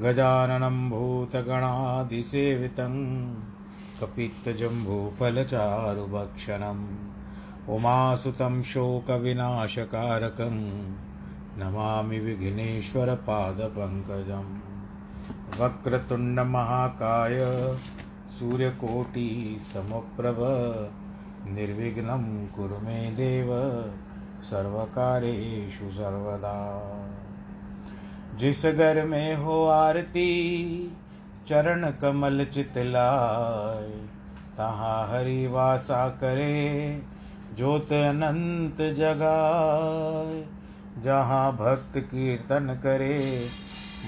गजाननं भूतगणादिसेवितं कपित्तजम्बूफलचारुभक्षणम् उमासुतं शोकविनाशकारकं नमामि विघ्नेश्वरपादपङ्कजं वक्रतुण्डमहाकाय सूर्यकोटिसमप्रभ निर्विघ्नं कुरु मे देव सर्वकारेषु सर्वदा जिस घर में हो आरती, चरण कमल चितलाय तहाँ हरि वासा करे, ज्योत अनंत जगाए। जहाँ भक्त कीर्तन करे,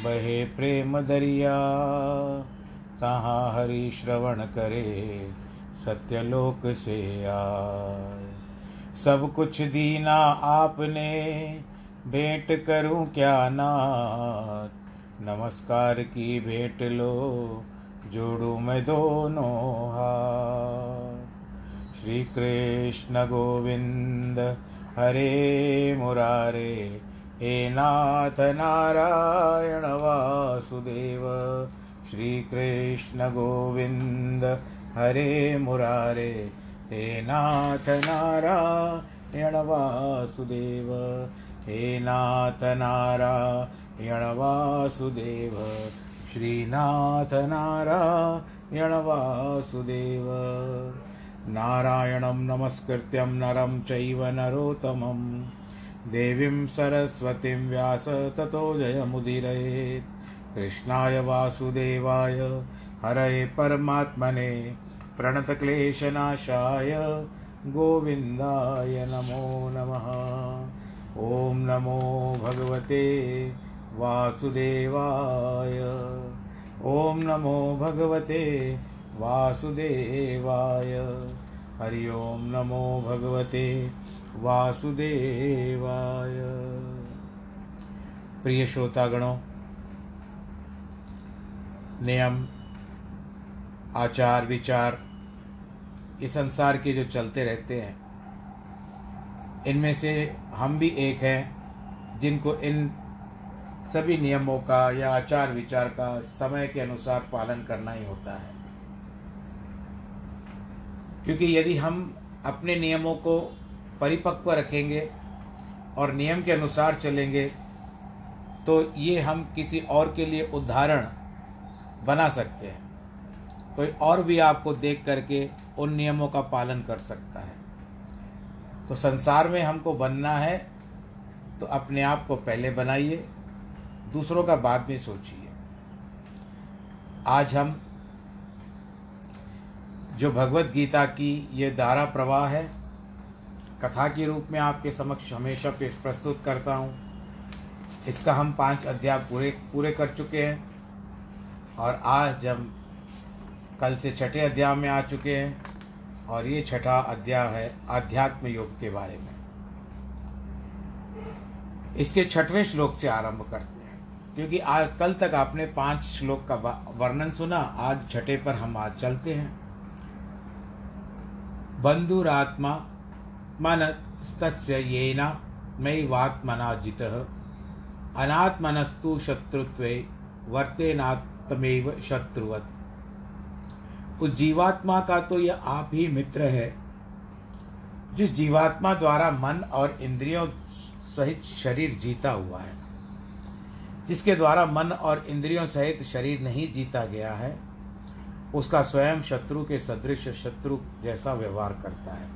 बहे प्रेम दरिया। तहाँ हरि श्रवण करे, सत्यलोक से आए। सब कुछ दीना आपने भेंट करूँ क्या नाथ? नमस्कार की भेंट लो, जोड़ू मैं दोनों हाथ। श्री कृष्ण गोविंद, हरे मुरारे, हे नाथ नारायण वासुदेव। श्री कृष्ण गोविंद, हरे मुरारे, हे नाथ नारायण वासुदेव। हे नाथ नारायण वासुदेव श्रीनाथ नारायण वासुदेव नारायणं नमस्कृत्यं नरं चैव नरोत्तमं। देवीं सरस्वतीं व्यास ततो जयमुदीरयेत्। कृष्णाय वासुदेवाय, हरये परमात्मने, प्रणतक्लेशनाशाय, गोविन्दाय नमो नमः। ॐ नमो भगवते वासुदेवाय। ॐ नमो भगवते वासुदेवाय। हरि ओं नमो भगवते वासुदेवाय। प्रिय श्रोतागणों, नियम, आचार, विचार, ये संसार के जो चलते रहते हैं इनमें से हम भी एक हैं, जिनको इन सभी नियमों का या आचार विचार का समय के अनुसार पालन करना ही होता है। क्योंकि यदि हम अपने नियमों को परिपक्व रखेंगे और नियम के अनुसार चलेंगे तो ये हम किसी और के लिए उदाहरण बना सकते हैं। कोई और भी आपको देख करके उन नियमों का पालन कर सकता है। तो संसार में हमको बनना है तो अपने आप को पहले बनाइए, दूसरों का बाद में सोचिए। आज हम, जो भगवत गीता की ये धारा प्रवाह है, कथा के रूप में आपके समक्ष हमेशा पेश प्रस्तुत करता हूँ। इसका हम पाँच अध्याय पूरे पूरे कर चुके हैं, और आज हम कल से छठे अध्याय में आ चुके हैं। और ये छठा अध्याय है आध्यात्म योग के बारे में। इसके छठवें श्लोक से आरंभ करते हैं, क्योंकि आज कल तक आपने पाँच श्लोक का वर्णन सुना, आज छठे पर हम आज चलते हैं। बंधुरात्मा मन तस्य येना मैवात्मना जितः अनात्मनस्तु शत्रुत्वे वर्तेनात्मेव शत्रुवत्। उस जीवात्मा का तो यह आप ही मित्र है। जिस जीवात्मा द्वारा मन और इंद्रियों सहित शरीर जीता हुआ है जिसके द्वारा मन और इंद्रियों सहित शरीर नहीं जीता गया है उसका स्वयं शत्रु के सदृश शत्रु जैसा व्यवहार करता है।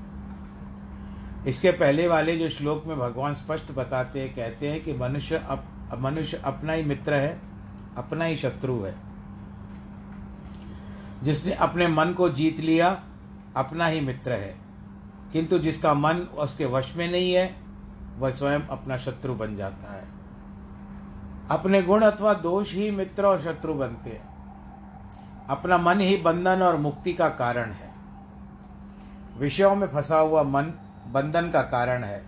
इसके पहले वाले जो श्लोक में भगवान स्पष्ट बताते हैं कहते हैं कि मनुष्य अप, मनुष्य अपना ही मित्र है अपना ही शत्रु है। जिसने अपने मन को जीत लिया, अपना ही मित्र है। किंतु जिसका मन उसके वश में नहीं है, वह स्वयं अपना शत्रु बन जाता है। अपने गुण अथवा दोष ही मित्र और शत्रु बनते हैं। अपना मन ही बंधन और मुक्ति का कारण है। विषयों में फंसा हुआ मन बंधन का कारण है।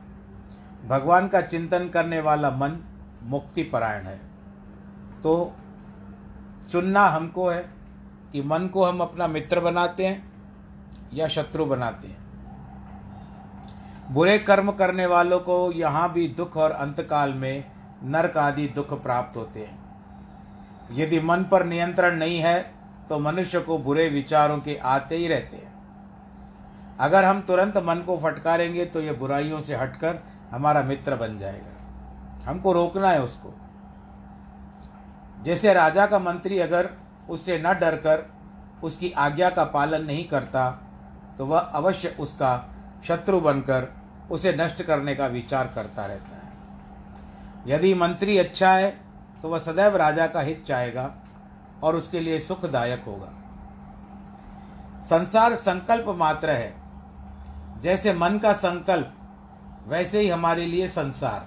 भगवान का चिंतन करने वाला मन मुक्ति परायण है। तो चुनना हमको है कि मन को हम अपना मित्र बनाते हैं या शत्रु बनाते हैं। बुरे कर्म करने वालों को यहाँ भी दुख और अंतकाल में नरक आदि दुख प्राप्त होते हैं। यदि मन पर नियंत्रण नहीं है तो मनुष्य को बुरे विचारों के आते ही रहते हैं। अगर हम तुरंत मन को फटकारेंगे तो ये बुराइयों से हटकर हमारा मित्र बन जाएगा। हमको रोकना है उसको। जैसे राजा का मंत्री अगर उससे न डरकर उसकी आज्ञा का पालन नहीं करता तो वह अवश्य उसका शत्रु बनकर उसे नष्ट करने का विचार करता रहता है। यदि मंत्री अच्छा है तो वह सदैव राजा का हित चाहेगा और उसके लिए सुखदायक होगा। संसार संकल्प मात्र है। जैसे मन का संकल्प, वैसे ही हमारे लिए संसार।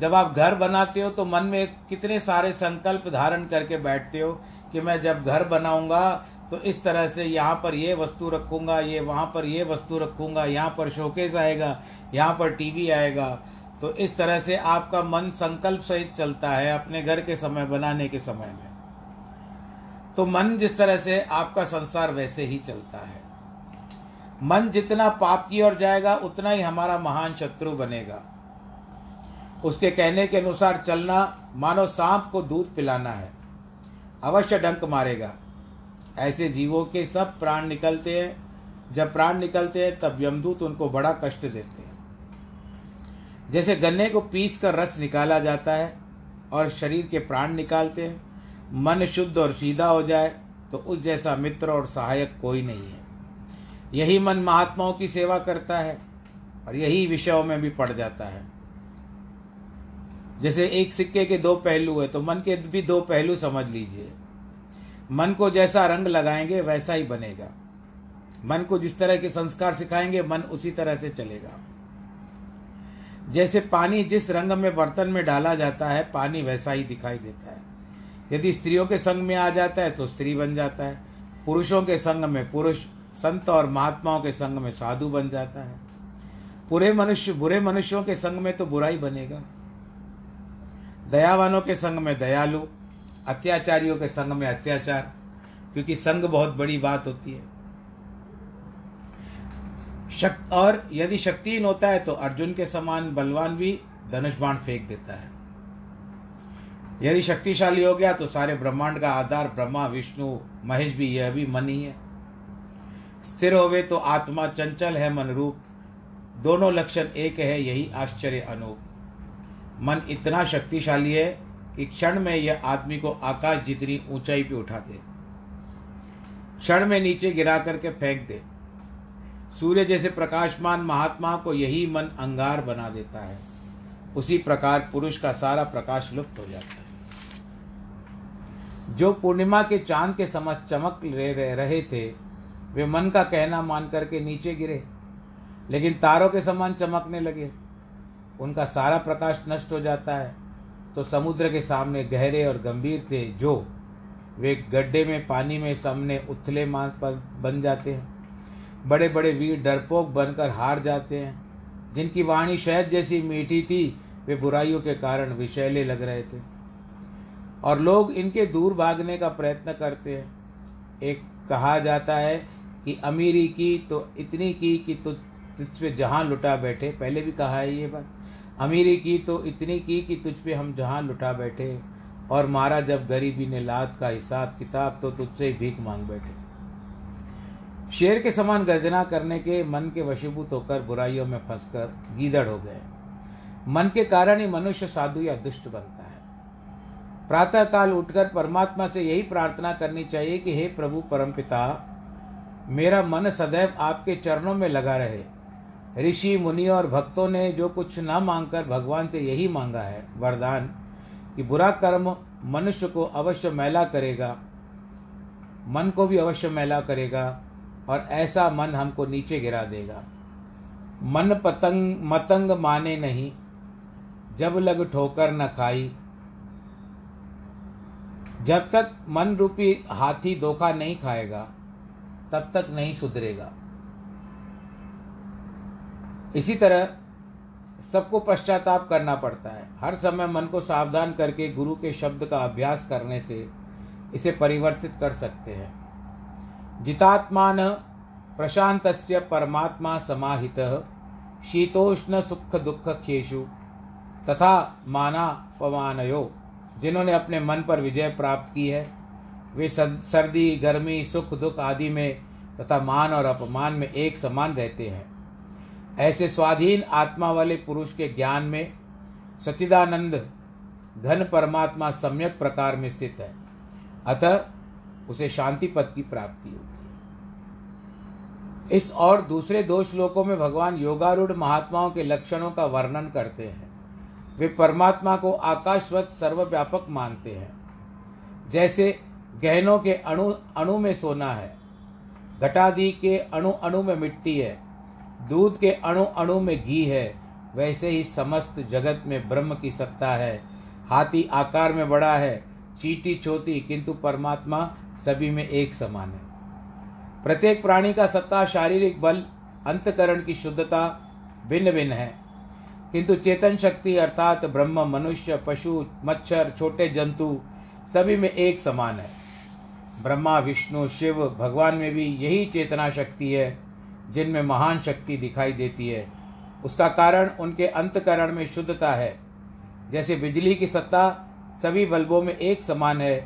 जब आप घर बनाते हो तो मन में कितने सारे संकल्प धारण करके बैठते हो कि मैं जब घर बनाऊँगा तो इस तरह से यहाँ पर ये वस्तु रखूँगा, ये वहाँ पर ये वस्तु रखूँगा, यहाँ पर शोकेस आएगा, यहाँ पर टीवी आएगा। तो इस तरह से आपका मन संकल्प सहित चलता है अपने घर के समय, बनाने के समय में। तो मन जिस तरह से आपका संसार वैसे ही चलता है। मन जितना पाप की ओर जाएगा, उतना ही हमारा महान शत्रु बनेगा। उसके कहने के अनुसार चलना मानो सांप को दूध पिलाना है। अवश्य डंक मारेगा। ऐसे जीवों के सब प्राण निकलते हैं। जब प्राण निकलते हैं, तब यमदूत उनको बड़ा कष्ट देते हैं। जैसे गन्ने को पीस कर रस निकाला जाता है और शरीर के प्राण निकालते हैं, मन शुद्ध और सीधा हो जाए तो उस जैसा मित्र और सहायक कोई नहीं है। यही मन महात्माओं की सेवा करता है और यही विषयों में भी पड़ जाता है। जैसे एक सिक्के के दो पहलू है तो मन के भी दो पहलू समझ लीजिए। मन को जैसा रंग लगाएँगे, वैसा ही बनेगा। मन को जिस तरह के संस्कार सिखाएँगे, मन उसी तरह से चलेगा। जैसे पानी जिस रंग में बर्तन में डाला जाता है, पानी वैसा ही दिखाई देता है। यदि स्त्रियों के संग में आ जाता है तो स्त्री बन जाता है। पुरुषों के संग में पुरुष, संत और महात्माओं के संग में साधु बन जाता है। बुरे मनुष्य, बुरे मनुष्यों के संग में तो बुराई बनेगा। दयावानों के संग में दयालु, अत्याचारियों के संग में अत्याचार, क्योंकि संग बहुत बड़ी बात होती है। शक, और यदि शक्तिहीन होता है तो अर्जुन के समान बलवान भी धनुष बाण फेंक देता है। यदि शक्तिशाली हो गया तो सारे ब्रह्मांड का आधार ब्रह्मा, विष्णु, महेश भी, यह भी मन ही है। स्थिर होवे तो आत्मा चंचल है मन रूप दोनों लक्षण एक है, यही आश्चर्य अनूप। मन इतना शक्तिशाली है कि क्षण में यह आदमी को आकाश जितनी ऊंचाई पे उठा दे। क्षण में नीचे गिरा करके फेंक दे। सूर्य जैसे प्रकाशमान महात्मा को यही मन अंगार बना देता है। उसी प्रकार पुरुष का सारा प्रकाश लुप्त हो जाता है। जो पूर्णिमा के चाँद के समझ चमक रहे थे, वे मन का कहना मान करके नीचे गिरे। लेकिन तारों के समान चमकने लगे। उनका सारा प्रकाश नष्ट हो जाता है। तो समुद्र के सामने गहरे और गंभीर थे जो वे गड्ढे में, पानी में, सामने उथले मांस पर बन जाते हैं। बड़े बड़े वीर डरपोक बनकर हार जाते हैं। जिनकी वाणी शहद जैसी मीठी थी, वे बुराइयों के कारण विषैले लग रहे थे। और लोग इनके दूर भागने का प्रयत्न करते हैं। एक कहा जाता है कि अमीरी की तो इतनी की कि तुझ तुझ पे जहाँ लुटा बैठे। पहले भी कहा है ये बात। अमीरी की तो इतनी की कि तुझ पे हम जहाँ लुटा बैठे, और मारा जब गरीबी ने लात का हिसाब किताब तो तुझसे भीख मांग बैठे। शेर के समान गर्जना करने के मन के वशीभूत होकर बुराइयों में फंसकर गीदड़ हो गए। मन के कारण ही मनुष्य साधु या दुष्ट बनता है। प्रातः काल उठकर परमात्मा से यही प्रार्थना करनी चाहिए कि, हे प्रभु परमपिता, मेरा मन सदैव आपके चरणों में लगा रहे ऋषि, मुनि और भक्तों ने जो कुछ न मांगकर भगवान से यही मांगा है, वरदान, कि बुरा कर्म मनुष्य को अवश्य मैला करेगा, मन को भी अवश्य मैला करेगा, और ऐसा मन हमको नीचे गिरा देगा। मन पतंग, मतंग माने नहीं, जब लग ठोकर न खाई। जब तक मन रूपी हाथी धोखा नहीं खाएगा, तब तक नहीं सुधरेगा। इसी तरह सबको पश्चाताप करना पड़ता है। हर समय मन को सावधान करके गुरु के शब्द का अभ्यास करने से इसे परिवर्तित कर सकते हैं। जितात्मान प्रशांत परमात्मा समाहित, शीतोष्ण सुख दुख खेशु तथा माना पवानयो, जिन्होंने अपने मन पर विजय प्राप्त की है। वे सर्दी, गर्मी, सुख दुख आदि में तथा मान और अपमान में एक समान रहते हैं। ऐसे स्वाधीन आत्मा वाले पुरुष के ज्ञान में सच्चिदानंद घन परमात्मा सम्यक प्रकार में स्थित है। अतः उसे शांति पद की प्राप्ति होती है। इस और दूसरे दो श्लोकों में भगवान योगारूढ़ महात्माओं के लक्षणों का वर्णन करते हैं। वे परमात्मा को आकाशवत सर्वव्यापक मानते हैं। जैसे गहनों के अणु अणु में सोना है, घटादि के अणु अणु में मिट्टी है दूध के अणु अणु में घी है, वैसे ही समस्त जगत में ब्रह्म की सत्ता है। हाथी आकार में बड़ा है, चीटी छोटी, किंतु परमात्मा सभी में एक समान है। प्रत्येक प्राणी का सत्ता शारीरिक बल, अंतकरण की शुद्धता भिन्न भिन्न है। किंतु चेतन शक्ति अर्थात ब्रह्म, मनुष्य, पशु, मच्छर, छोटे जंतु, सभी में एक समान है। ब्रह्मा, विष्णु, शिव, भगवान में भी यही चेतना शक्ति है। जिनमें महान शक्ति दिखाई देती है, उसका कारण उनके अंतकरण में शुद्धता है। जैसे बिजली की सत्ता सभी बल्बों में एक समान है,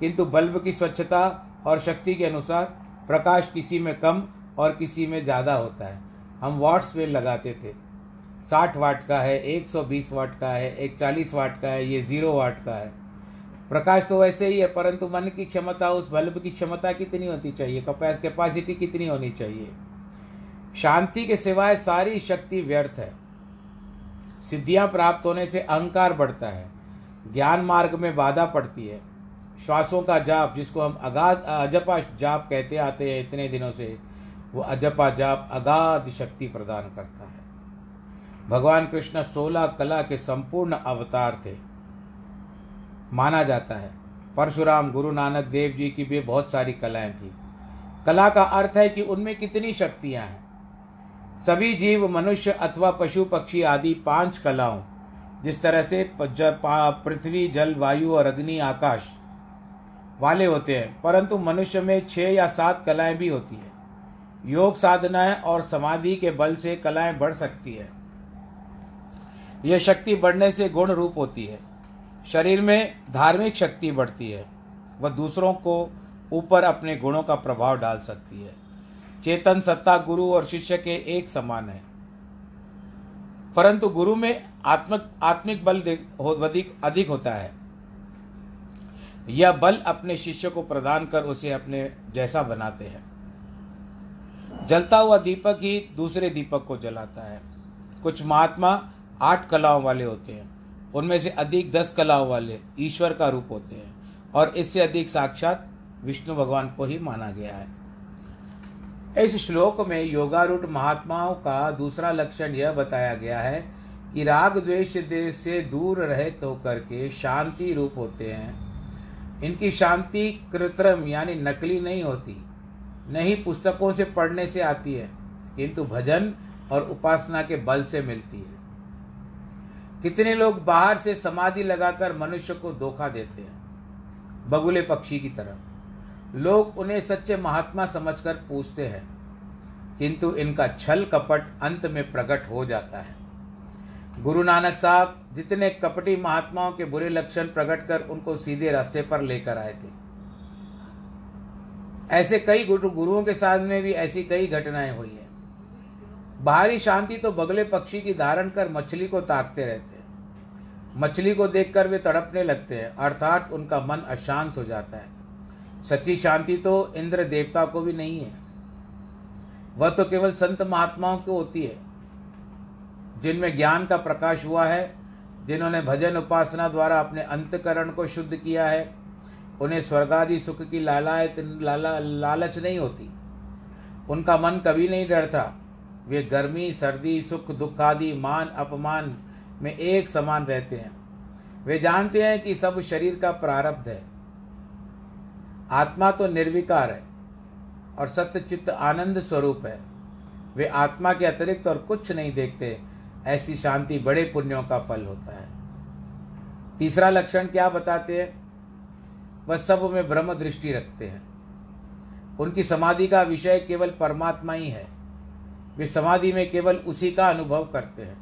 किंतु बल्ब की स्वच्छता और शक्ति के अनुसार प्रकाश किसी में कम और किसी में ज़्यादा होता है। हम वाट्स में लगाते थे। साठ वाट का है, एक सौ बीस वाट का है, एक चालीस वाट का है, ये ज़ीरो वाट का है। प्रकाश तो वैसे ही है, परंतु मन की क्षमता, उस बल्ब की क्षमता कितनी होती चाहिए? कैपेसिटी कितनी होनी चाहिए? शांति के सिवाय सारी शक्ति व्यर्थ है। सिद्धियाँ प्राप्त होने से अहंकार बढ़ता है। ज्ञान मार्ग में बाधा पड़ती है। श्वासों का जाप, जिसको हम अगाध, अजपा जाप कहते आते हैं इतने दिनों से, वो अजपा जाप अगाध शक्ति प्रदान करता है। भगवान कृष्ण सोलह कला के संपूर्ण अवतार थे। माना जाता है, परशुराम, गुरु नानक, देव जी की भी बहुत सारी कलाएँ थी। कला का अर्थ है कि उनमें कितनी शक्तियाँ हैं। सभी जीव, मनुष्य अथवा पशु, पक्षी आदि पाँच कलाओं, जिस तरह से पृथ्वी, जल, वायु और अग्नि, आकाश वाले होते हैं, परंतु मनुष्य में छह या सात कलाएँ भी होती हैं। योग साधनाएँ और समाधि के बल से कलाएँ बढ़ सकती है। यह शक्ति बढ़ने से गुण रूप होती है। शरीर में धार्मिक शक्ति बढ़ती है। वह दूसरों को ऊपर अपने गुणों का प्रभाव डाल सकती है। चेतन सत्ता, गुरु और शिष्य के एक समान है। परंतु गुरु में आत्मक, आत्मिक बल अधिक अधिक होता है। यह बल अपने शिष्य को प्रदान कर उसे अपने जैसा बनाते हैं। जलता हुआ दीपक ही दूसरे दीपक को जलाता है। कुछ महात्मा आठ कलाओं वाले होते हैं। उनमें से अधिक दस कलाओं वाले ईश्वर का रूप होते हैं। और इससे अधिक साक्षात विष्णु भगवान को ही माना गया है। इस श्लोक में योगारूढ़ महात्माओं का दूसरा लक्षण यह बताया गया है कि राग द्वेष से दूर रहित होकर के शांति रूप होते हैं। इनकी शांति कृत्रिम यानी नकली नहीं होती नहीं पुस्तकों से पढ़ने से आती है, किंतु भजन और उपासना के बल से मिलती है। कितने लोग बाहर से समाधि लगाकर मनुष्य को धोखा देते हैं, बगुले पक्षी की तरह। लोग उन्हें सच्चे महात्मा समझकर पूछते हैं, किंतु इनका छल कपट अंत में प्रकट हो जाता है। गुरु नानक साहब जितने कपटी महात्माओं के बुरे लक्षण प्रकट कर उनको सीधे रास्ते पर लेकर आए थे। ऐसे कई गुरु गुरुओं के साथ में भी ऐसी कई घटनाएँ हुई है। बाहरी शांति तो बगले पक्षी की धारण कर मछली को ताकते रहते हैं। मछली को देखकर वे तड़पने लगते हैं, अर्थात उनका मन अशांत हो जाता है। सच्ची शांति तो इंद्र देवता को भी नहीं है। वह तो केवल संत महात्माओं को होती है, जिनमें ज्ञान का प्रकाश हुआ है, जिन्होंने भजन उपासना द्वारा अपने अंतकरण को शुद्ध किया है। उन्हें स्वर्गादि सुख की लालायत, लाला, लालच नहीं होती। उनका मन कभी नहीं डरता। वे गर्मी, सर्दी, सुख, दुख आदि, मान, अपमान में एक समान रहते हैं। वे जानते हैं कि सब शरीर का प्रारब्ध है। आत्मा तो निर्विकार है और सत्य चित्त आनंद स्वरूप है। वे आत्मा के अतिरिक्त और कुछ नहीं देखते, ऐसी शांति बड़े पुण्यों का फल होता है। तीसरा लक्षण क्या बताते हैं? वह सब में ब्रह्म दृष्टि रखते हैं। उनकी समाधि का विषय केवल परमात्मा ही है। वे समाधि में केवल उसी का अनुभव करते हैं।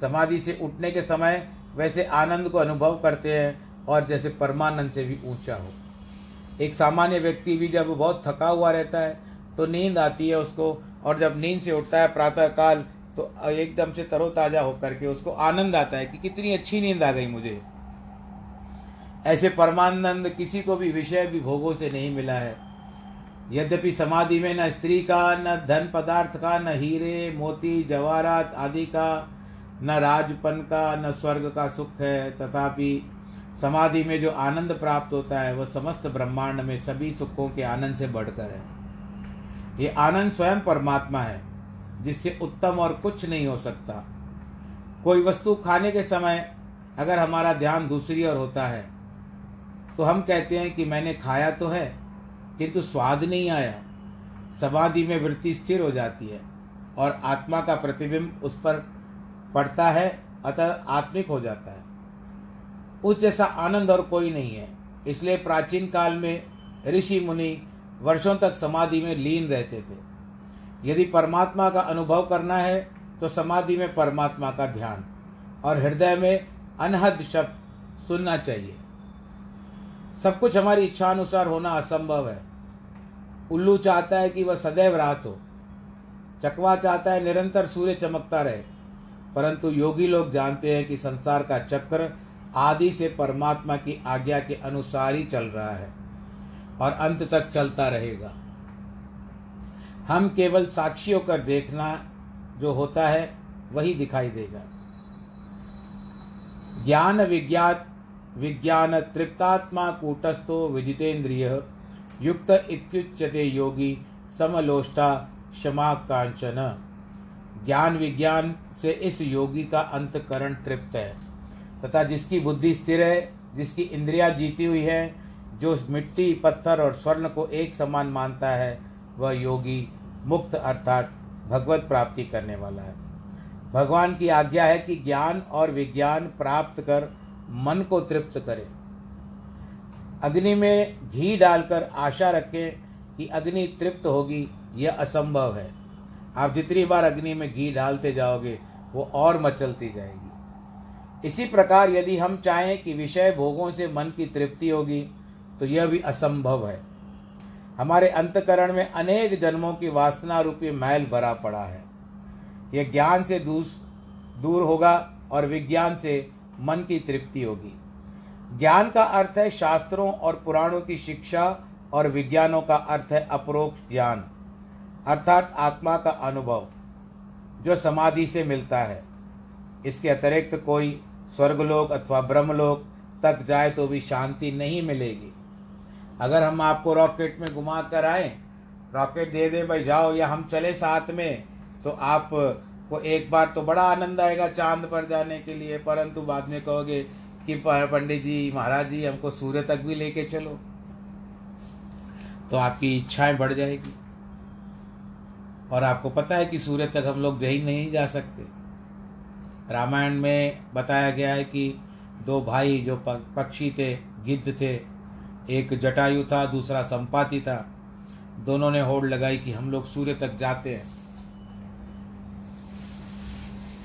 समाधि से उठने के समय वैसे आनंद को अनुभव करते हैं और जैसे परमानंद से भी ऊँचा हो। एक सामान्य व्यक्ति भी जब बहुत थका हुआ रहता है तो नींद आती है उसको, और जब नींद से उठता है प्रातः काल तो एकदम से तरोताजा होकर के उसको आनंद आता है कि कितनी अच्छी नींद आ गई मुझे। ऐसे परमानंद किसी को भी विषय भी भोगों से नहीं मिला है। यद्यपि समाधि में न स्त्री का, न धन पदार्थ का, न हीरे, मोती, जवाहरात आदि का, न राजपन का, न स्वर्ग का सुख है, तथापि समाधि में जो आनंद प्राप्त होता है वह समस्त ब्रह्मांड में सभी सुखों के आनंद से बढ़कर है। ये आनंद स्वयं परमात्मा है, जिससे उत्तम और कुछ नहीं हो सकता। कोई वस्तु खाने के समय अगर हमारा ध्यान दूसरी ओर होता है तो हम कहते हैं कि मैंने खाया तो है, किंतु स्वाद नहीं आया। समाधि में वृत्ति स्थिर हो जाती है और आत्मा का प्रतिबिंब उस पर पड़ता है, अतः आत्मिक हो जाता है। उस जैसा आनंद और कोई नहीं है। इसलिए प्राचीन काल में ऋषि मुनि वर्षों तक समाधि में लीन रहते थे। यदि परमात्मा का अनुभव करना है तो समाधि में परमात्मा का ध्यान और हृदय में अनहद शब्द सुनना चाहिए। सब कुछ हमारी इच्छानुसार होना असंभव है। उल्लू चाहता है कि वह सदैव रात हो। चकवा चाहता है निरंतर सूर्य चमकता रहे। परंतु योगी लोग जानते हैं कि संसार का चक्र आदि से परमात्मा की आज्ञा के अनुसार ही चल रहा है और अंत तक चलता रहेगा। हम केवल साक्षी होकर देखना जो होता है, वही दिखाई देगा। ज्ञान विज्ञात, विज्ञान तृप्तात्मा कूटस्थो विजितेन्द्रिय, युक्त इत्युच्यते योगी समलोष्टा क्षमा कांचन ज्ञान विज्ञान से इस योगी का अंतकरण तृप्त है। तथा जिसकी बुद्धि स्थिर है, जिसकी इंद्रिया जीती हुई है, जो मिट्टी, पत्थर और स्वर्ण को एक समान मानता है, वह योगी मुक्त अर्थात भगवत प्राप्ति करने वाला है। भगवान की आज्ञा है कि ज्ञान और विज्ञान प्राप्त कर मन को तृप्त करें। अग्नि में घी डालकर आशा रखें कि अग्नि तृप्त होगी, यह असंभव है। आप जितनी बार अग्नि में घी डालते जाओगे, वो और मचलती जाएगी। इसी प्रकार यदि हम चाहें कि विषय भोगों से मन की तृप्ति होगी तो यह भी असंभव है। हमारे अंतकरण में अनेक जन्मों की वासना रूपी मैल भरा पड़ा है। यह ज्ञान से दूर दूर होगा और विज्ञान से मन की तृप्ति होगी। ज्ञान का अर्थ है शास्त्रों और पुराणों की शिक्षा और विज्ञानों का अर्थ है अपरोक्ष ज्ञान, अर्थात आत्मा का अनुभव, जो समाधि से मिलता है। इसके अतिरिक्त कोई स्वर्गलोक अथवा ब्रह्मलोक तक जाए तो भी शांति नहीं मिलेगी। अगर हम आपको रॉकेट में घुमा कर आए, रॉकेट दे दे, भाई जाओ या हम चले साथ में तो आप को एक बार तो बड़ा आनंद आएगा चाँद पर जाने के लिए। परंतु बाद में कहोगे कि पंडित जी, महाराज जी, हमको सूर्य तक भी लेके चलो। तो आपकी इच्छाएँ बढ़ जाएगी। और आपको पता है कि सूर्य तक हम लोग ही नहीं जा सकते। रामायण में बताया गया है कि दो भाई जो पक्षी थे, गिद्ध थे, एक जटायु था, दूसरा संपाति था, दोनों ने होड़ लगाई कि हम लोग सूर्य तक जाते हैं।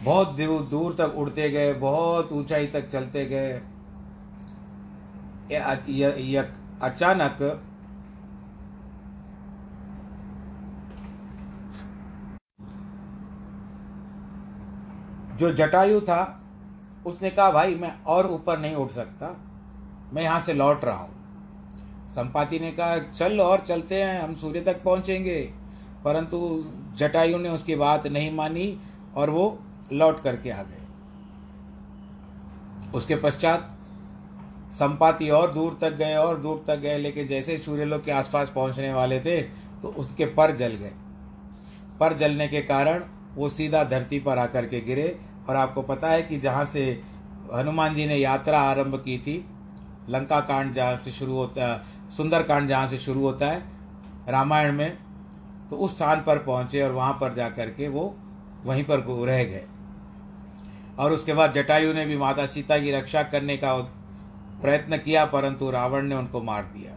बहुत दूर दूर तक उड़ते गए, बहुत ऊंचाई तक चलते गए। अचानक जो जटायु था, उसने कहा, भाई, मैं और ऊपर नहीं उठ सकता। मैं यहाँ से लौट रहा हूँ। संपाति ने कहा, चल और चलते हैं, हम सूर्य तक पहुँचेंगे। परंतु जटायु ने उसकी बात नहीं मानी और वो लौट करके आ गए। उसके पश्चात संपाति और दूर तक गए और दूर तक गए, लेकिन जैसे सूर्यलोक के आसपास पहुँचने वाले थे तो उसके पर जल गए। पर जलने के कारण वो सीधा धरती पर आकर के गिरे और आपको पता है कि जहाँ से हनुमान जी ने यात्रा आरंभ की थी, लंका कांड जहाँ से शुरू होता है सुंदर कांड जहाँ से शुरू होता है, रामायण में तो उस स्थान पर पहुँचे और वहाँ पर जा कर के वो वहीं पर रह गए। और उसके बाद जटायु ने भी माता सीता की रक्षा करने का प्रयत्न किया, परंतु रावण ने उनको मार दिया।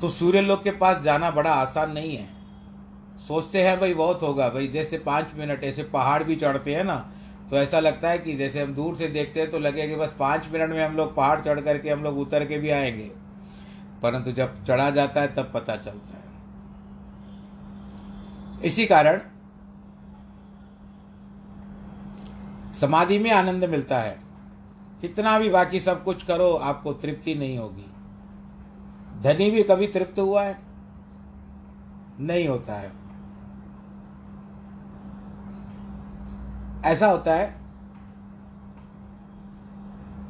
तो सूर्य लोक के पास जाना बड़ा आसान नहीं है। सोचते हैं भाई, बहुत होगा। भाई, जैसे पाँच मिनट, ऐसे पहाड़ भी चढ़ते हैं ना तो ऐसा लगता है कि जैसे हम दूर से देखते हैं तो लगे कि बस पाँच मिनट में हम लोग पहाड़ चढ़ करके हम लोग उतर के भी आएँगे। परंतु जब चढ़ा जाता है, तब पता चलता है। इसी कारण समाधि में आनंद मिलता है। कितना भी बाकी सब कुछ करो, आपको तृप्ति नहीं होगी। धनी भी कभी तृप्त हुआ है? नहीं होता है। ऐसा होता है,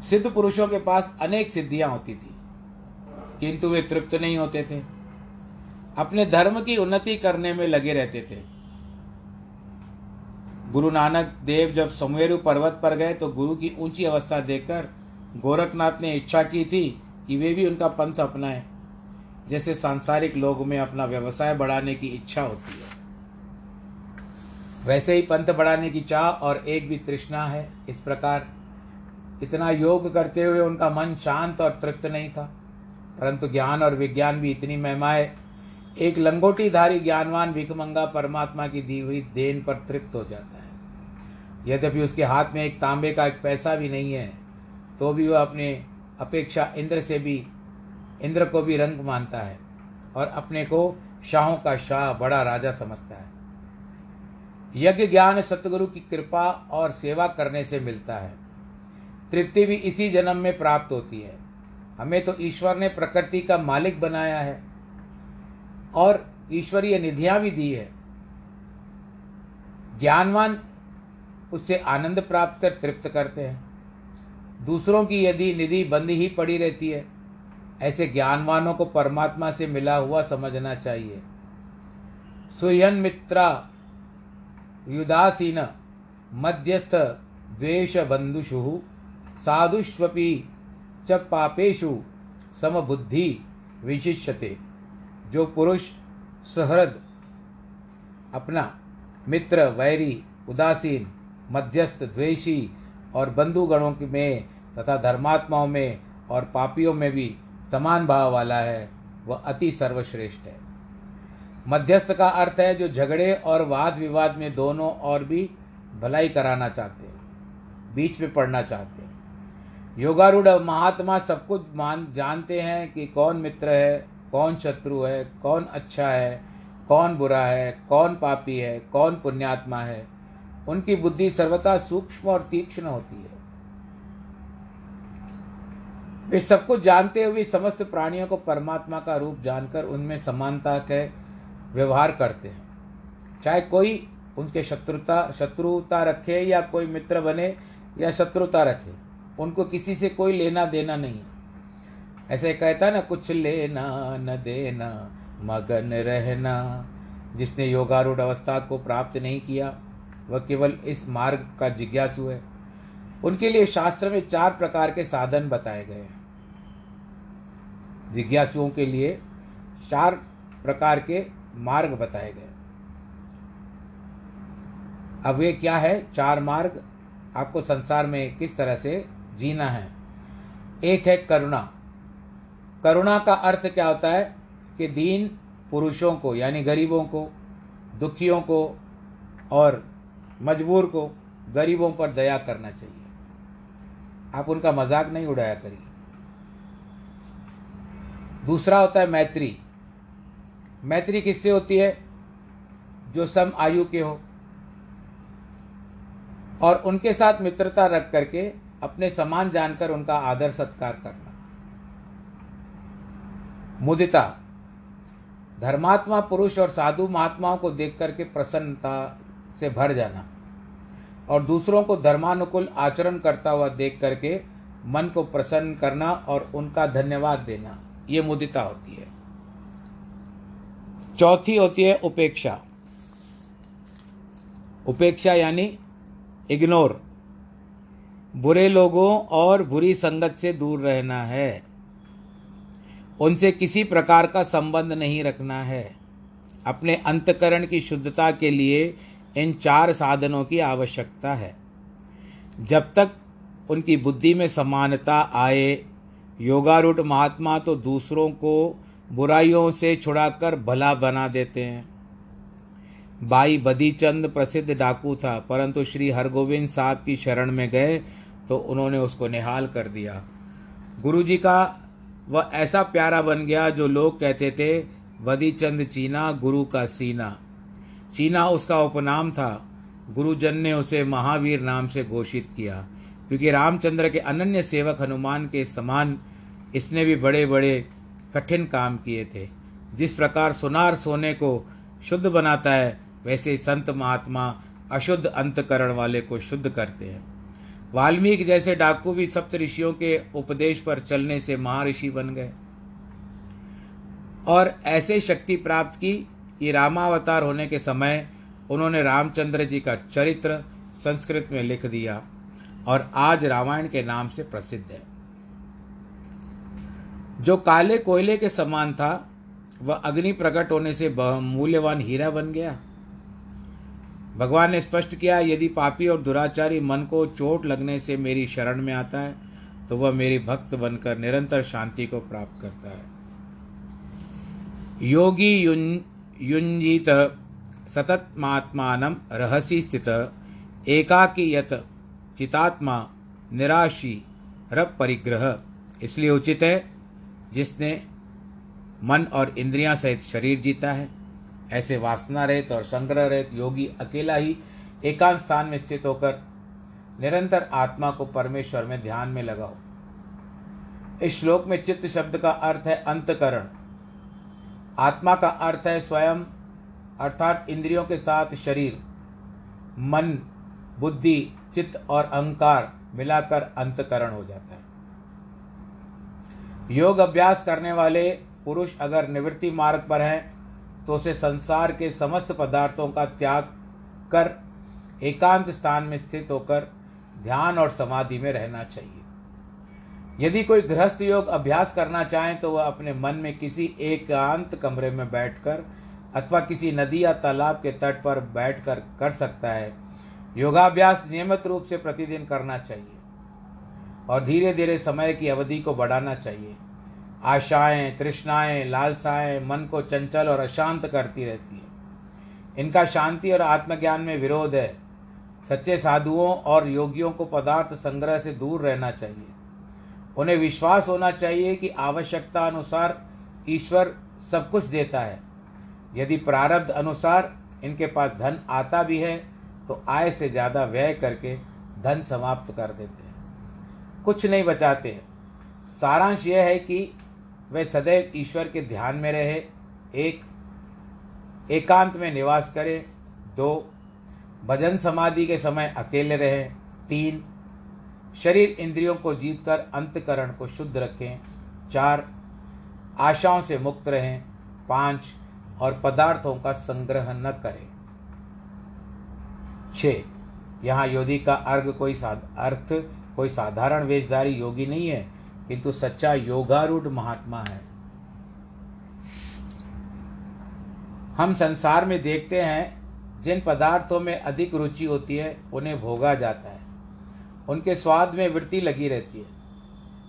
सिद्ध पुरुषों के पास अनेक सिद्धियाँ होती थी, किंतु वे तृप्त नहीं होते थे। अपने धर्म की उन्नति करने में लगे रहते थे। गुरु नानक देव जब समेरु पर्वत पर गए तो गुरु की ऊँची अवस्था देखकर गोरखनाथ ने इच्छा की थी कि वे भी उनका पंथ अपनाएँ, जैसे सांसारिक लोग में अपना व्यवसाय बढ़ाने की इच्छा होती है। वैसे ही पंथ बढ़ाने की चाह और एक भी तृष्णा है। इस प्रकार इतना योग करते हुए उनका मन शांत और तृप्त नहीं था। परंतु ज्ञान और विज्ञान भी इतनी महिमाएँ, एक लंगोटीधारी ज्ञानवान भिकमंगा परमात्मा की दी हुई देन पर तृप्त हो जाता है। यद्यपि उसके हाथ में एक तांबे का एक पैसा भी नहीं है तो भी वह अपने अपेक्षा इंद्र से भी, इंद्र को भी रंग मानता है और अपने को शाहों का शाह बड़ा राजा समझता है। यज्ञ ज्ञान सतगुरु की कृपा और सेवा करने से मिलता है। तृप्ति भी इसी जन्म में प्राप्त होती है। हमें तो ईश्वर ने प्रकृति का मालिक बनाया है और ईश्वरीय निधियाँ भी दी है। ज्ञानवान उससे आनंद प्राप्त कर तृप्त करते हैं। दूसरों की यदि निधि बंद ही पड़ी रहती है, ऐसे ज्ञानवानों को परमात्मा से मिला हुआ समझना चाहिए। सुयन मित्रा युदासीन, मध्यस्थ द्वेष बंधुषु साधुष्वपि च पापेशु समबुद्धि विशिष्यते। जो पुरुष, सहृद, अपना मित्र, वैरी, उदासीन, मध्यस्थ, द्वेषी और बंधुगणों में तथा धर्मात्माओं में और पापियों में भी समान भाव वाला है, वह अति सर्वश्रेष्ठ है। मध्यस्थ का अर्थ है जो झगड़े और वाद विवाद में दोनों और भी भलाई कराना चाहते हैं, बीच में पड़ना चाहते हैं। योगारूढ़ महात्मा सब कुछ मान, जानते हैं कि कौन मित्र है, कौन शत्रु है, कौन अच्छा है, कौन बुरा है, कौन पापी है, कौन पुण्यात्मा है। उनकी बुद्धि सर्वथा सूक्ष्म और तीक्ष्ण होती है। वे सब कुछ जानते हुए समस्त प्राणियों को परमात्मा का रूप जानकर उनमें समानता के व्यवहार करते हैं। चाहे कोई उनके शत्रुता शत्रुता रखे या कोई मित्र बने या शत्रुता रखे, उनको किसी से कोई लेना देना नहीं ऐसे कहता ना, कुछ लेना, न देना, मगन रहना। जिसने योगारूढ़ अवस्था को प्राप्त नहीं किया, वह केवल इस मार्ग का जिज्ञासु है। उनके लिए शास्त्र में चार प्रकार के साधन बताए गए हैं। जिज्ञासुओं के लिए चार प्रकार के मार्ग बताए गए। अब ये क्या है? चार मार्ग। आपको संसार में किस तरह से जीना है? एक है करुणा। करुणा का अर्थ क्या होता है? कि दीन पुरुषों को, यानी गरीबों को, दुखियों को, और मजबूर को गरीबों पर दया करना चाहिए। आप उनका मज़ाक नहीं उड़ाया करिए। दूसरा होता है मैत्री। मैत्री किससे होती है? जो सम आयु के हो। और उनके साथ मित्रता रख करके अपने समान जानकर उनका आदर सत्कार करना। मुदिता। धर्मात्मा, पुरुष और साधु महात्माओं को देख करके प्रसन्नता से भर जाना और दूसरों को धर्मानुकूल आचरण करता हुआ देख करके मन को प्रसन्न करना और उनका धन्यवाद देना, ये मुदिता होती है। चौथी होती है उपेक्षा। उपेक्षा यानी इग्नोर बुरे लोगों और बुरी संगत से दूर रहना है। उनसे किसी प्रकार का संबंध नहीं रखना है। अपने अंतकरण की शुद्धता के लिए इन चार साधनों की आवश्यकता है। जब तक उनकी बुद्धि में समानता आए, योगारूढ़ महात्मा तो दूसरों को बुराइयों से छुड़ाकर भला बना देते हैं। बाई बदीचंद प्रसिद्ध डाकू था, परंतु श्री हरगोविंद साहब की शरण में गए तो उन्होंने उसको निहाल कर दिया। गुरु जी का वह ऐसा प्यारा बन गया जो लोग कहते थे, बदीचंद चीना, गुरु का सीना। चीना उसका उपनाम था। गुरुजन ने उसे महावीर नाम से घोषित किया, क्योंकि रामचंद्र के अनन्य सेवक हनुमान के समान इसने भी बड़े बड़े कठिन काम किए थे। जिस प्रकार सुनार सोने को शुद्ध बनाता है, वैसे संत महात्मा अशुद्ध अंतकरण वाले को शुद्ध करते हैं। वाल्मीकि जैसे डाकू भी सप्त ऋषियों के उपदेश पर चलने से महर्षि बन गए। और ऐसे शक्ति प्राप्त की कि रामावतार होने के समय उन्होंने रामचंद्र जी का चरित्र संस्कृत में लिख दिया और आज रामायण के नाम से प्रसिद्ध है। जो काले कोयले के समान था, वह अग्नि प्रकट होने से मूल्यवान हीरा बन गया। भगवान ने स्पष्ट किया, यदि पापी और दुराचारी मन को चोट लगने से मेरी शरण में आता है तो वह मेरी भक्त बनकर निरंतर शांति को प्राप्त करता है। योगी युन, युंजित सततमात्मान रहसी स्थित एकाकी यत चितात्मा निराशी रब परिग्रह, इसलिए उचित है जिसने मन और इंद्रियाँ सहित शरीर जीता है। ऐसे वासना रहित और संग्रह रहित योगी अकेला ही एकांत स्थान में स्थित होकर निरंतर आत्मा को परमेश्वर में ध्यान में लगाओ। इस श्लोक में चित्त शब्द का अर्थ है अंतकरण। आत्मा का अर्थ है स्वयं, अर्थात इंद्रियों के साथ शरीर, मन, बुद्धि, चित्त और अहंकार मिलाकर अंतकरण हो जाता योग अभ्यास करने वाले पुरुष अगर निवृत्ति मार्ग पर हैं तो उसे संसार के समस्त पदार्थों का त्याग कर, एकांत स्थान में स्थित होकर ध्यान और समाधि में रहना चाहिए। यदि कोई गृहस्थ योग अभ्यास करना चाहे तो वह अपने मन में किसी एकांत कमरे में बैठकर अथवा किसी नदी या तालाब के तट पर बैठकर कर सकता है। योगाभ्यास नियमित रूप से प्रतिदिन करना चाहिए। और धीरे धीरे समय की अवधि को बढ़ाना चाहिए। आशाएँ, तृष्णाएँ, लालसाएँ मन को चंचल और अशांत करती रहती हैं। इनका शांति और आत्मज्ञान में विरोध है। सच्चे साधुओं और योगियों को पदार्थ संग्रह से दूर रहना चाहिए। उन्हें विश्वास होना चाहिए कि आवश्यकता अनुसार ईश्वर सब कुछ देता है। यदि प्रारब्ध अनुसार इनके पास धन आता भी है तो आय से ज़्यादा व्यय करके धन समाप्त कर देते हैं। कुछ नहीं बचाते। सारांश यह है कि वे सदैव ईश्वर के ध्यान में रहे। एक, एकांत में निवास करें। दो, भजन समाधि के समय अकेले रहें। तीन, शरीर इंद्रियों को जीतकर अंतकरण को शुद्ध रखें। चार, आशाओं से मुक्त रहें। पाँच, और पदार्थों का संग्रह न करें। छ यहाँ योगी का अर्घ कोई अर्थ कोई साधारण वेशधारी योगी नहीं है, किंतु सच्चा योगारूढ़ महात्मा है। हम संसार में देखते हैं, जिन पदार्थों में अधिक रुचि होती है, उन्हें भोगा जाता है। उनके स्वाद में वृत्ति लगी रहती है।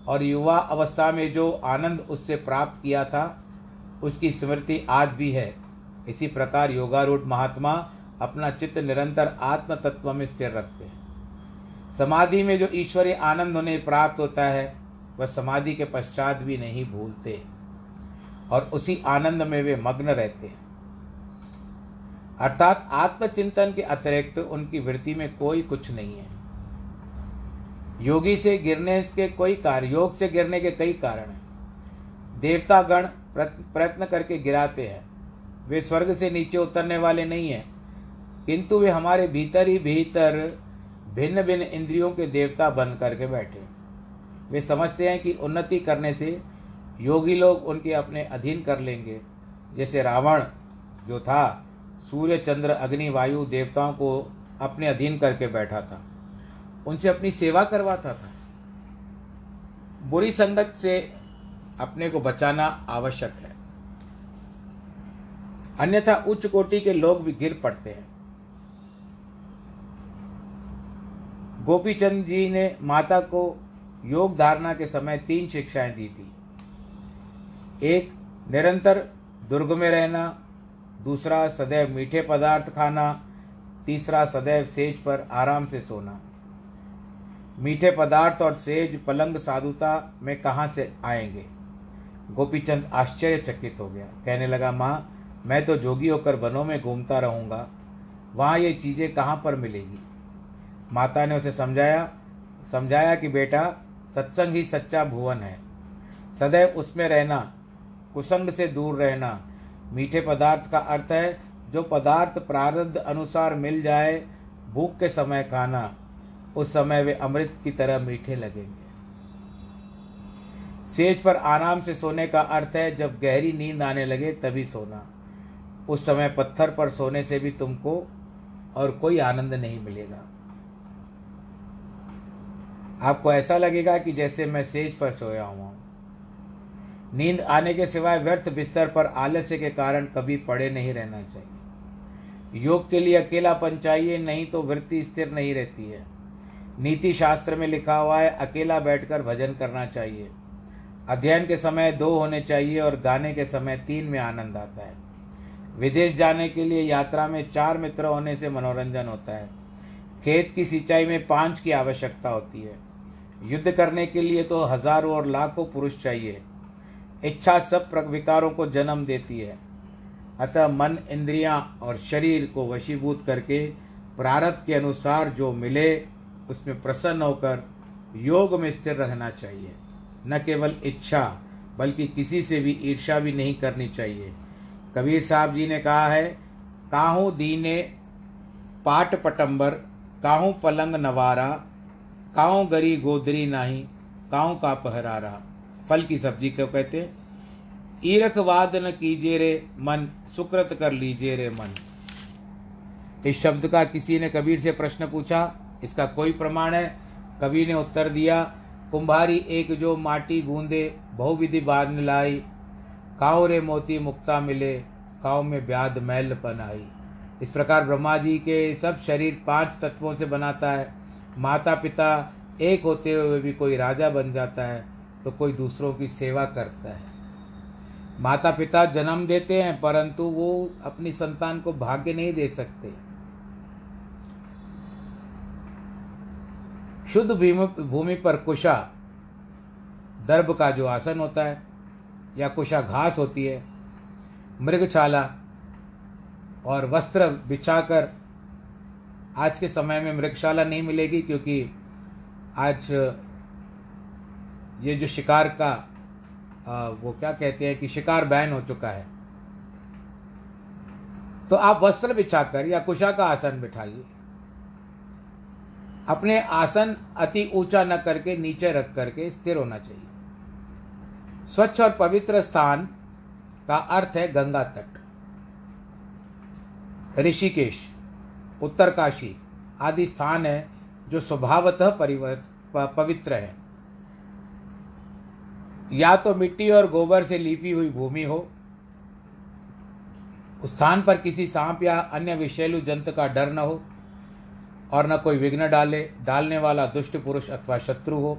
और युवा अवस्था में जो आनंद उससे प्राप्त किया था, उसकी स्मृति आज भी है। इसी प्रकार योगारूढ़ महात्मा अपना चित्त निरंतर आत्म तत्व में स्थिर रखते हैं। समाधि में जो ईश्वरीय आनंद उन्हें प्राप्त होता है, वह समाधि के पश्चात भी नहीं भूलते और उसी आनंद में वे मग्न रहते हैं। अर्थात आत्मचिंतन के अतिरिक्त उनकी वृत्ति में कोई कुछ नहीं है। योगी से गिरने के कोई कार्य योग से गिरने के कई कारण हैं। देवतागण प्रयत्न करके गिराते हैं। वे स्वर्ग से नीचे उतरने वाले नहीं हैं, किंतु वे हमारे भीतर ही भीतर भिन्न भिन्न इंद्रियों के देवता बन करके बैठे। वे समझते हैं कि उन्नति करने से योगी लोग उनके अपने अधीन कर लेंगे। जैसे रावण, जो था, सूर्य, चंद्र, अग्नि, वायु देवताओं को अपने अधीन करके बैठा था। उनसे अपनी सेवा करवाता था। बुरी संगत से अपने को बचाना आवश्यक है। अन्यथा उच्च कोटि के लोग भी गिर पड़ते हैं। गोपीचंद जी ने माता को योग धारणा के समय तीन शिक्षाएँ दी थी। एक, निरंतर दुर्ग में रहना, दूसरा, सदैव मीठे पदार्थ खाना, तीसरा, सदैव सेज पर आराम से सोना। मीठे पदार्थ और सेज पलंग साधुता में कहाँ से आएँगे? गोपीचंद आश्चर्यचकित हो गया। कहने लगा, माँ, मैं तो जोगी होकर वनों में घूमता रहूँगा। वहाँ ये चीज़ें कहाँ पर मिलेगी? माता ने उसे समझाया समझाया कि बेटा, सत्संग ही सच्चा भुवन है। सदैव उसमें रहना, कुसंग से दूर रहना, मीठे पदार्थ का अर्थ है, जो पदार्थ प्रारब्ध अनुसार मिल जाए, भूख के समय खाना, उस समय वे अमृत की तरह मीठे लगेंगे। सेज पर आराम से सोने का अर्थ है, जब गहरी नींद आने लगे, तभी सोना। उस समय पत्थर पर सोने से भी तुमको और कोई आनंद नहीं मिलेगा। आपको ऐसा लगेगा कि जैसे मैं सेज पर सोया हुआ नींद आने के सिवाय व्यर्थ बिस्तर पर आलस्य के कारण कभी पड़े नहीं रहना चाहिए। योग के लिए अकेलापन चाहिए, नहीं तो वृत्ति स्थिर नहीं रहती है। नीति शास्त्र में लिखा हुआ है, अकेला बैठकर भजन करना चाहिए। अध्ययन के समय दो होने चाहिए और गाने के समय तीन में आनंद आता है। विदेश जाने के लिए यात्रा में चार मित्र होने से मनोरंजन होता है। खेत की सिंचाई में पाँच की आवश्यकता होती है। युद्ध करने के लिए तो हज़ारों और लाखों पुरुष चाहिए। इच्छा सब विकारों को जन्म देती है। अतः मन, इंद्रियाँ और शरीर को वशीभूत करके प्रारब्ध के अनुसार जो मिले, उसमें प्रसन्न होकर योग में स्थिर रहना चाहिए। न केवल इच्छा, बल्कि किसी से भी ईर्षा भी नहीं करनी चाहिए। कबीर साहब जी ने कहा है, काहू दीने पाट पटंबर, काहू पलंग नवारा काऊ गरी गोदरी नाही, काऊ का पहरारा? फल की सब्ज़ी क्यों कहते? ईरख वाद न कीजिए रे मन, सुकृत कर लीजिए रे मन। इस शब्द का किसी ने कबीर से प्रश्न पूछा, इसका कोई प्रमाण है? कबीर ने उत्तर दिया, कुंभारी एक जो माटी गूंदे, बहुविधि बाद लाई। काओ रे मोती मुक्ता मिले काओ में ब्याद मैल पन आई इस प्रकार ब्रह्मा जी के सब शरीर पाँच तत्वों से बनाता है। माता पिता एक होते हुए भी कोई राजा बन जाता है तो कोई दूसरों की सेवा करता है। माता पिता जन्म देते हैं, परंतु वो अपनी संतान को भाग्य नहीं दे सकते। शुद्ध भूमि पर कुशा, दर्भ का जो आसन होता है, या कुशा घास होती है, मृगशाला और वस्त्र बिछाकर आज के समय में मृगशाला नहीं मिलेगी क्योंकि आज ये जो शिकार का आ, वो क्या कहते हैं कि शिकार बैन हो चुका है। तो आप वस्त्र बिछाकर या कुशा का आसन बिठाइए। अपने आसन अति ऊँचा न करके नीचे रख करके स्थिर होना चाहिए। स्वच्छ और पवित्र स्थान का अर्थ है गंगा तट। ऋषिकेश। उत्तरकाशी आदि स्थान है, जो स्वभावतः पवित्र है। या तो मिट्टी और गोबर से लीपी हुई भूमि हो, उस स्थान पर किसी सांप या अन्य विषैलु जंतु का डर न हो, और न कोई विघ्न डाले, डालने वाला दुष्ट पुरुष अथवा शत्रु हो।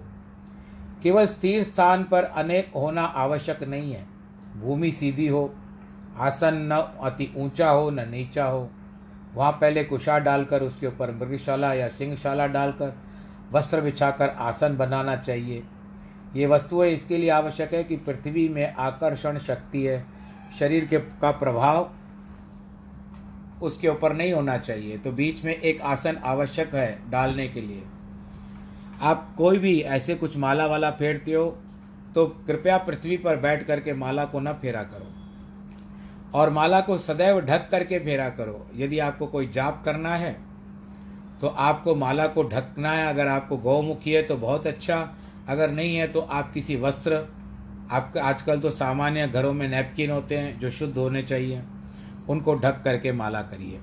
केवल स्थिर स्थान पर अनेक होना आवश्यक नहीं है। भूमि सीधी हो, आसन न अति ऊँचा हो, न नीचा हो। वहाँ पहले कुशा डालकर, उसके ऊपर मृगशाला या सिंहशाला डालकर, वस्त्र बिछाकर आसन बनाना चाहिए। ये वस्तुएँ इसके लिए आवश्यक है कि पृथ्वी में आकर्षण शक्ति है, शरीर के का प्रभाव उसके ऊपर नहीं होना चाहिए। तो बीच में एक आसन आवश्यक है डालने के लिए। आप कोई भी ऐसे कुछ माला वाला फेरते हो तो कृपया पृथ्वी पर बैठ करके माला को न फेरा करो। और माला को सदैव ढक करके फेरा करो। यदि आपको कोई जाप करना है तो आपको माला को ढकना है। अगर आपको गौमुखी है तो बहुत अच्छा। अगर नहीं है तो आप किसी वस्त्र, आपका आजकल तो सामान्य घरों में नैपकिन होते हैं, जो शुद्ध होने चाहिए, उनको ढक करके माला करिए।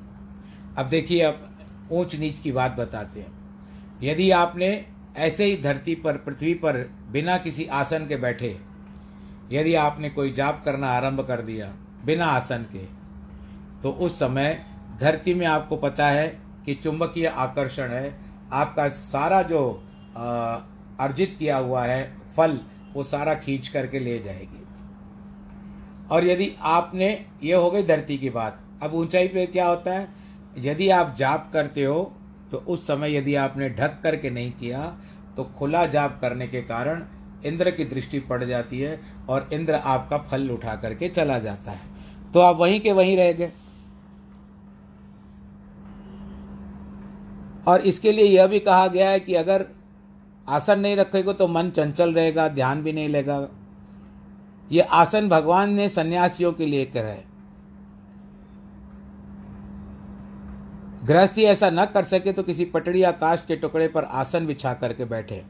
अब देखिए, अब ऊंच नीच की बात बताते हैं। यदि आपने ऐसे ही धरती पर, पृथ्वी पर बिना किसी आसन के बैठे, यदि आपने कोई जाप करना आरंभ कर दिया बिना आसन के। तो उस समय धरती में आपको पता है कि चुंबकीय आकर्षण है। आपका सारा जो अर्जित किया हुआ है, फल, वो सारा खींच करके ले जाएगी। और यदि आपने, ये हो गई धरती की बात। अब ऊंचाई पे क्या होता है? यदि आप जाप करते हो तो उस समय यदि आपने ढक करके नहीं किया तो खुला जाप करने के कारण इंद्र की दृष्टि पड़ जाती है और इंद्र आपका फल उठा करके चला जाता है। तो आप वहीं के वहीं रह गए। और इसके लिए यह भी कहा गया है कि अगर आसन नहीं रखेगा तो मन चंचल रहेगा, ध्यान भी नहीं लगेगा ये आसन भगवान ने सन्यासियों के लिए करा है। गृहस्थी ऐसा न कर सके तो किसी पटड़ी या काष्ट के टुकड़े पर आसन बिछा करके बैठे,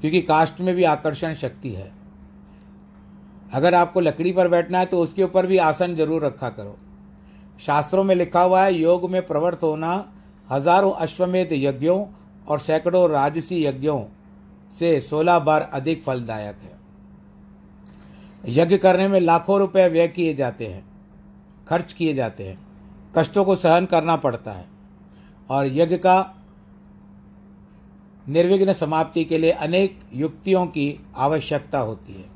क्योंकि काष्ट में भी आकर्षण शक्ति है। अगर आपको लकड़ी पर बैठना है तो उसके ऊपर भी आसन ज़रूर रखा करो। शास्त्रों में लिखा हुआ है, योग में प्रवृत्त होना हज़ारों अश्वमेध यज्ञों और सैकड़ों राजसी यज्ञों से सोलह बार अधिक फलदायक है। यज्ञ करने में लाखों रुपए व्यय किए जाते हैं, खर्च किए जाते हैं, कष्टों को सहन करना पड़ता है और यज्ञ का निर्विघ्न समाप्ति के लिए अनेक युक्तियों की आवश्यकता होती है।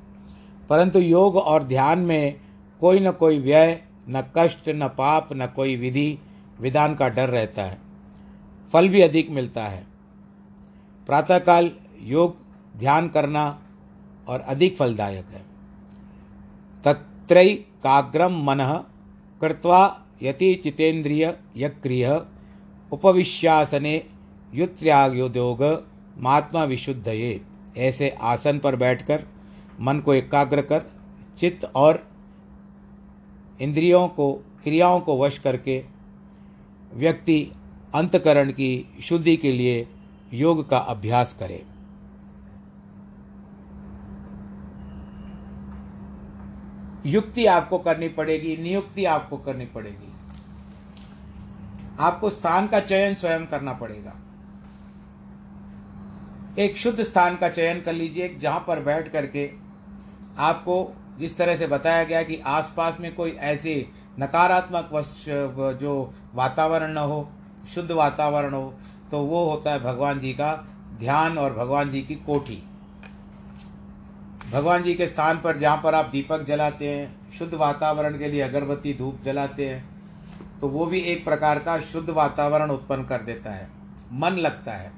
परंतु योग और ध्यान में कोई न कोई व्यय, न कष्ट, न पाप, न कोई विधि, विधान का डर रहता है। फल भी अधिक मिलता है। प्रातःकाल योग, ध्यान करना और अधिक फलदायक है। तत्रय काग्रम मन कृत्वा यति चितेन्द्रिय यक्रिय उपविश्यासने युत्र्यायोद्योग महात्मा विशुद्धये। ऐसे आसन पर बैठकर मन को एकाग्र कर, चित्त और इंद्रियों को, क्रियाओं को वश करके व्यक्ति अंतकरण की शुद्धि के लिए योग का अभ्यास करे। युक्ति आपको करनी पड़ेगी, नियुक्ति आपको करनी पड़ेगी। आपको स्थान का चयन स्वयं करना पड़ेगा। एक शुद्ध स्थान का चयन कर लीजिए, जहाँ पर बैठ करके आपको जिस तरह से बताया गया कि आसपास में कोई ऐसे नकारात्मक जो वातावरण न हो, शुद्ध वातावरण हो तो वो होता है भगवान जी का ध्यान और भगवान जी की कोठी। भगवान जी के स्थान पर जहाँ पर आप दीपक जलाते हैं, शुद्ध वातावरण के लिए अगरबत्ती, धूप जलाते हैं तो वो भी एक प्रकार का शुद्ध वातावरण उत्पन्न कर देता है। मन लगता है।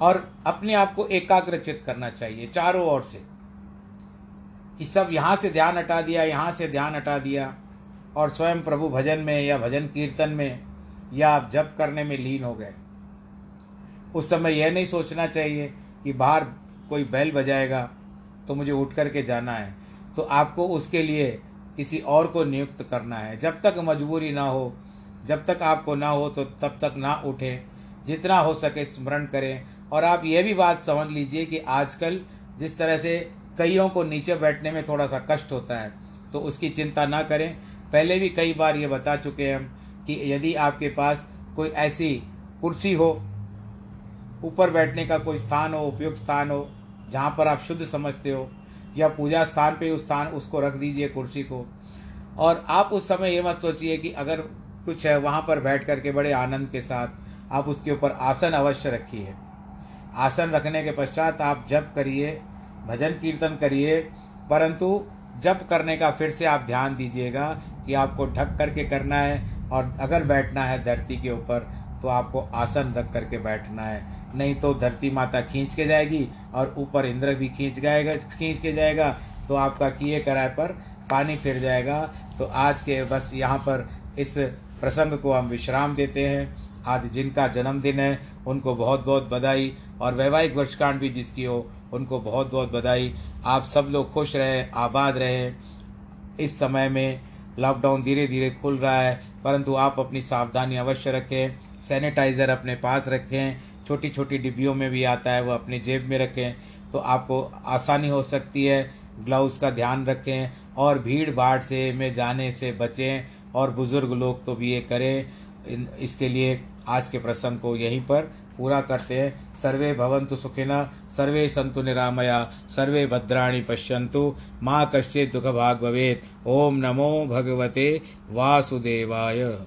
और अपने आप को एकाग्रचित करना चाहिए, चारों ओर से। कि सब यहाँ से ध्यान हटा दिया, यहाँ से ध्यान हटा दिया। और स्वयं प्रभु भजन में या भजन कीर्तन में या आप जप करने में लीन हो गए। उस समय यह नहीं सोचना चाहिए कि बाहर कोई बैल बजाएगा तो मुझे उठ करके जाना है। तो आपको उसके लिए किसी और को नियुक्त करना है। जब तक मजबूरी ना हो, जब तक आपको ना हो तो तब तक ना उठें। जितना हो सके स्मरण करें। और आप ये भी बात समझ लीजिए कि आजकल जिस तरह से कईयों को नीचे बैठने में थोड़ा सा कष्ट होता है तो उसकी चिंता ना करें। पहले भी कई बार ये बता चुके हैं हम कि यदि आपके पास कोई ऐसी कुर्सी हो, ऊपर बैठने का कोई स्थान हो, उपयुक्त स्थान हो, जहाँ पर आप शुद्ध समझते हो, या पूजा स्थान पे उस स्थान, उसको रख दीजिए कुर्सी को। और आप उस समय ये मत सोचिए कि अगर कुछ है, वहाँ पर बैठ करके बड़े आनंद के साथ आप उसके ऊपर आसन अवश्य रखिए। आसन रखने के पश्चात आप जप करिए भजन कीर्तन करिए, परंतु जप करने का फिर से आप ध्यान दीजिएगा कि आपको ढक करके करना है और अगर बैठना है धरती के ऊपर तो आपको आसन रख करके बैठना है। नहीं तो धरती माता खींच के जाएगी और ऊपर इंद्र भी खींच जाएगा खींच के जाएगा तो आपका किए कराए पर पानी फिर जाएगा। तो आज के बस यहाँ पर इस प्रसंग को हम विश्राम देते हैं। आज जिनका जन्मदिन है, उनको बहुत बहुत बधाई और वैवाहिक वर्षकांड भी जिसकी हो, उनको बहुत बहुत बधाई। आप सब लोग खुश रहें, आबाद रहें। इस समय में लॉकडाउन धीरे धीरे खुल रहा है, परंतु आप अपनी सावधानी अवश्य रखें सैनिटाइज़र अपने पास रखें छोटी छोटी डिब्बियों में भी आता है, वो अपने जेब में रखें तो आपको आसानी हो सकती है। ग्लव्स का ध्यान रखें और भीड़ भाड़ से में जाने से बचें और बुज़ुर्ग लोग तो भी ये करें। इसके लिए आज के प्रसंग को यहीं पर पूरा करते हैं। सर्वे भवन्तु सुखिना सर्वे संतु निरामया, सर्वे भद्राणी पश्यन्तु। माँ कश्चि दुख भाग भवेद ओम नमो भगवते वासुदेवाय।